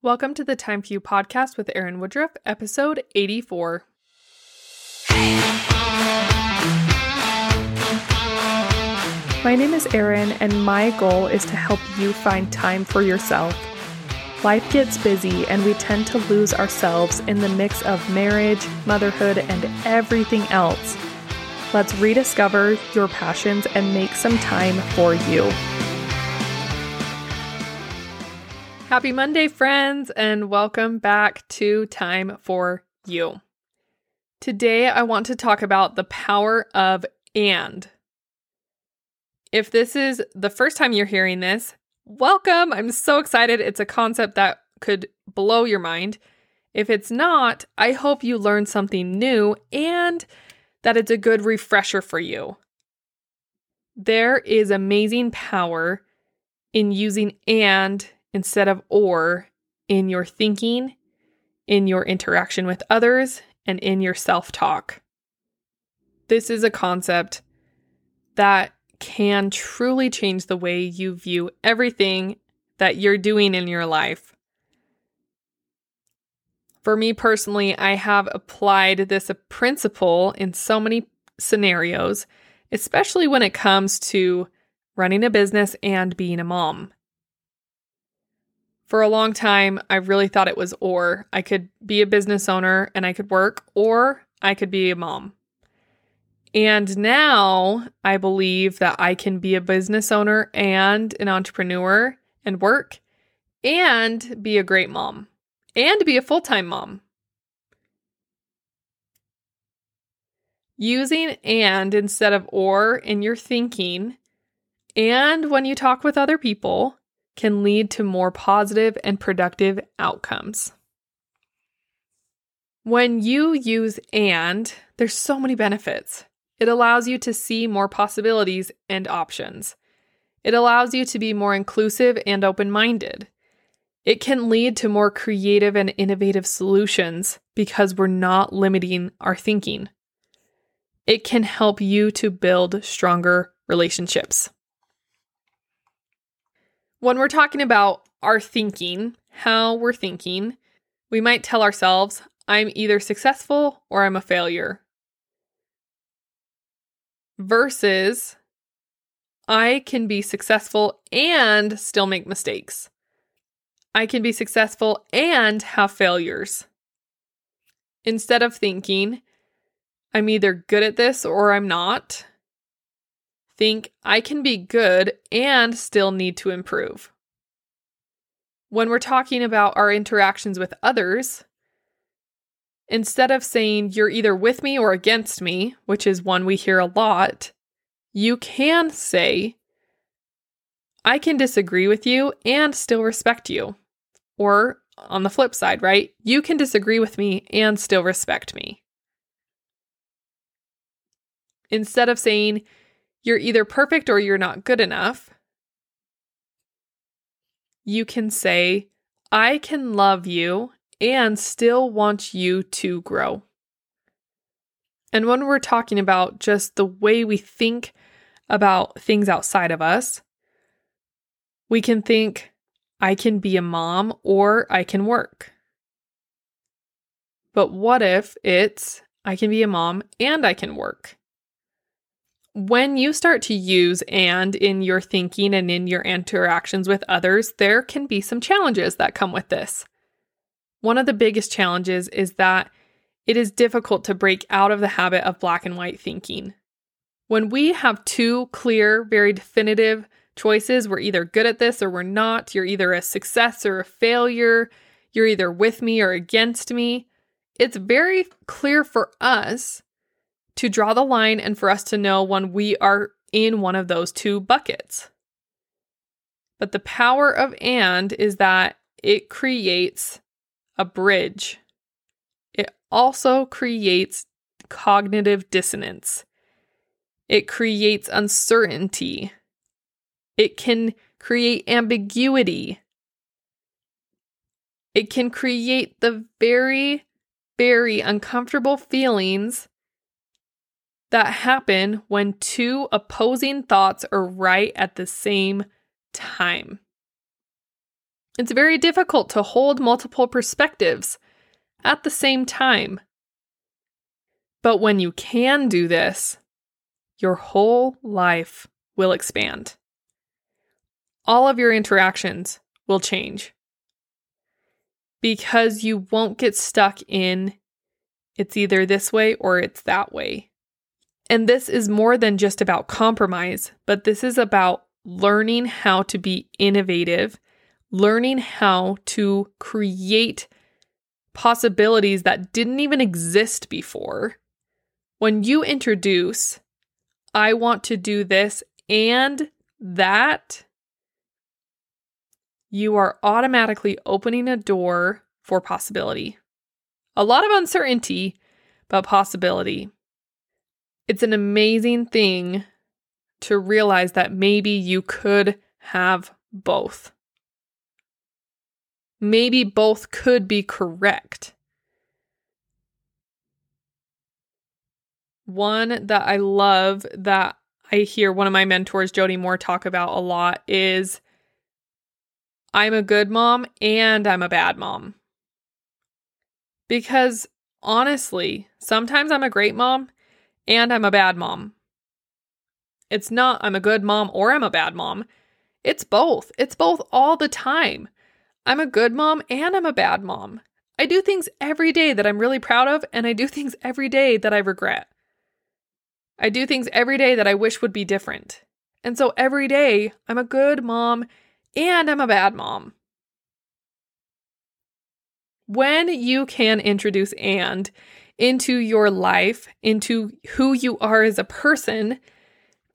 Welcome to the Time for You podcast with Erin Woodruff, episode 84. My name is Erin, and my goal is to help you find time for yourself. Life gets busy, and we tend to lose ourselves in the mix of marriage, motherhood, and everything else. Let's rediscover your passions and make some time for you. Happy Monday, friends, and welcome back to Time for You. Today, I want to talk about the power of and. If this is the first time you're hearing this, welcome. I'm so excited. It's a concept that could blow your mind. If it's not, I hope you learned something new and that it's a good refresher for you. There is amazing power in using and instead of or in your thinking, in your interaction with others, and in your self talk. This is a concept that can truly change the way you view everything that you're doing in your life. For me personally, I have applied this principle in so many scenarios, especially when it comes to running a business and being a mom. For a long time, I really thought it was or. I could be a business owner and I could work, or I could be a mom. And now I believe that I can be a business owner and an entrepreneur and work and be a great mom and be a full time mom. Using and instead of or in your thinking and when you talk with other people can lead to more positive and productive outcomes. When you use and, there's so many benefits. It allows you to see more possibilities and options. It allows you to be more inclusive and open minded. It can lead to more creative and innovative solutions because we're not limiting our thinking. It can help you to build stronger relationships. When we're talking about our thinking, how we're thinking, we might tell ourselves, I'm either successful or I'm a failure versus I can be successful and still make mistakes. I can be successful and have failures. Instead of thinking, I'm either good at this or I'm not, think I can be good and still need to improve. When we're talking about our interactions with others, Instead of saying you're either with me or against me, which is one we hear a lot, you can say, I can disagree with you and still respect you. Or on the flip side, right? You can disagree with me and still respect me. Instead of saying, you're either perfect or you're not good enough, you can say, I can love you and still want you to grow. And when we're talking about just the way we think about things outside of us, we can think, I can be a mom or I can work. But what if it's, I can be a mom and I can work? When you start to use and in your thinking and in your interactions with others, there can be some challenges that come with this. One of the biggest challenges is that it is difficult to break out of the habit of black and white thinking. When we have two clear, very definitive choices, we're either good at this or we're not, you're either a success or a failure, you're either with me or against me. It's very clear for us to draw the line and for us to know when we are in one of those two buckets. But the power of and is that it creates a bridge. It also creates cognitive dissonance. It creates uncertainty. It can create ambiguity. It can create the very, very uncomfortable feelings that happen when two opposing thoughts are right at the same time. It's very difficult to hold multiple perspectives at the same time. But when you can do this, your whole life will expand. All of your interactions will change because you won't get stuck in it's either this way or it's that way. And this is more than just about compromise, but this is about learning how to be innovative, learning how to create possibilities that didn't even exist before. When you introduce, I want to do this and that, you are automatically opening a door for possibility. A lot of uncertainty, but possibility. It's an amazing thing to realize that maybe you could have both. Maybe both could be correct. One that I love that I hear one of my mentors, Jody Moore, talk about a lot is I'm a good mom and I'm a bad mom. Because honestly, sometimes I'm a great mom and I'm a bad mom. It's not I'm a good mom or I'm a bad mom. It's both. It's both all the time. I'm a good mom and I'm a bad mom. I do things every day that I'm really proud of, and I do things every day that I regret. I do things every day that I wish would be different. And so every day, I'm a good mom and I'm a bad mom. When you can introduce and into your life, into who you are as a person,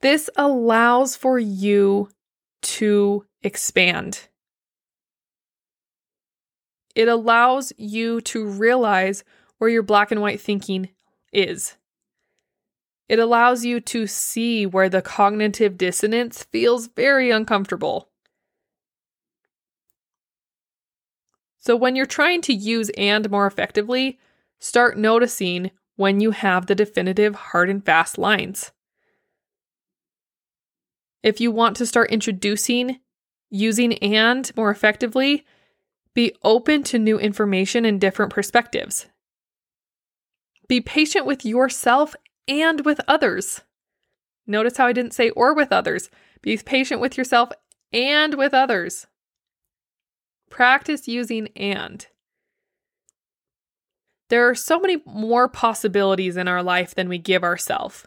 this allows for you to expand. It allows you to realize where your black and white thinking is. It allows you to see where the cognitive dissonance feels very uncomfortable. So, when you're trying to use and more effectively, start noticing when you have the definitive hard and fast lines. If you want to start introducing using and more effectively, be open to new information and different perspectives. Be patient with yourself and with others. Notice how I didn't say or with others. Be patient with yourself and with others. Practice using and. There are so many more possibilities in our life than we give ourselves.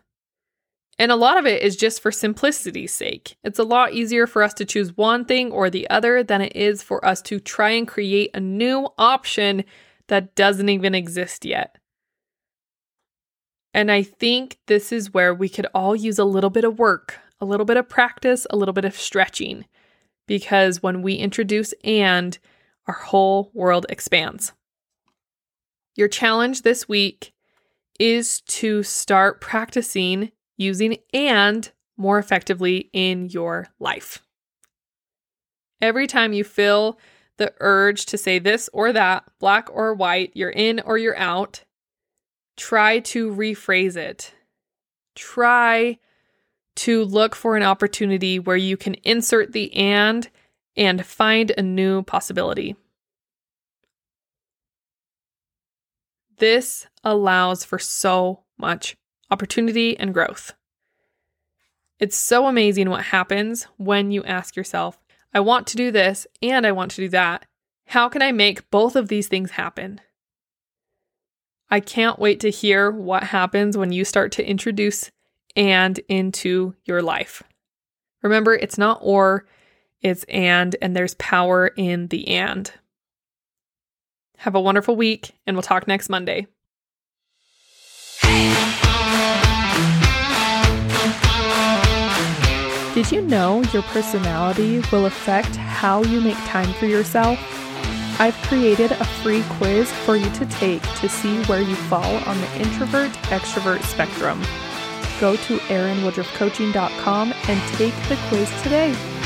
And a lot of it is just for simplicity's sake. It's a lot easier for us to choose one thing or the other than it is for us to try and create a new option that doesn't even exist yet. And I think this is where we could all use a little bit of work, a little bit of practice, a little bit of stretching because when we introduce and, our whole world expands. Your challenge this week is to start practicing using and more effectively in your life. Every time you feel the urge to say this or that, black or white, you're in or you're out, try to rephrase it. Try to look for an opportunity where you can insert the and and find a new possibility. This allows for so much opportunity and growth. It's so amazing what happens when you ask yourself, I want to do this and I want to do that. How can I make both of these things happen? I can't wait to hear what happens when you start to introduce and into your life. Remember, it's not or, it's and, and there's power in the and. Have a wonderful week, and we'll talk next Monday. Did you know your personality will affect how you make time for yourself? I've created a free quiz for you to take to see where you fall on the introvert extrovert spectrum go to erinwoodruffcoaching.com and take the quiz today.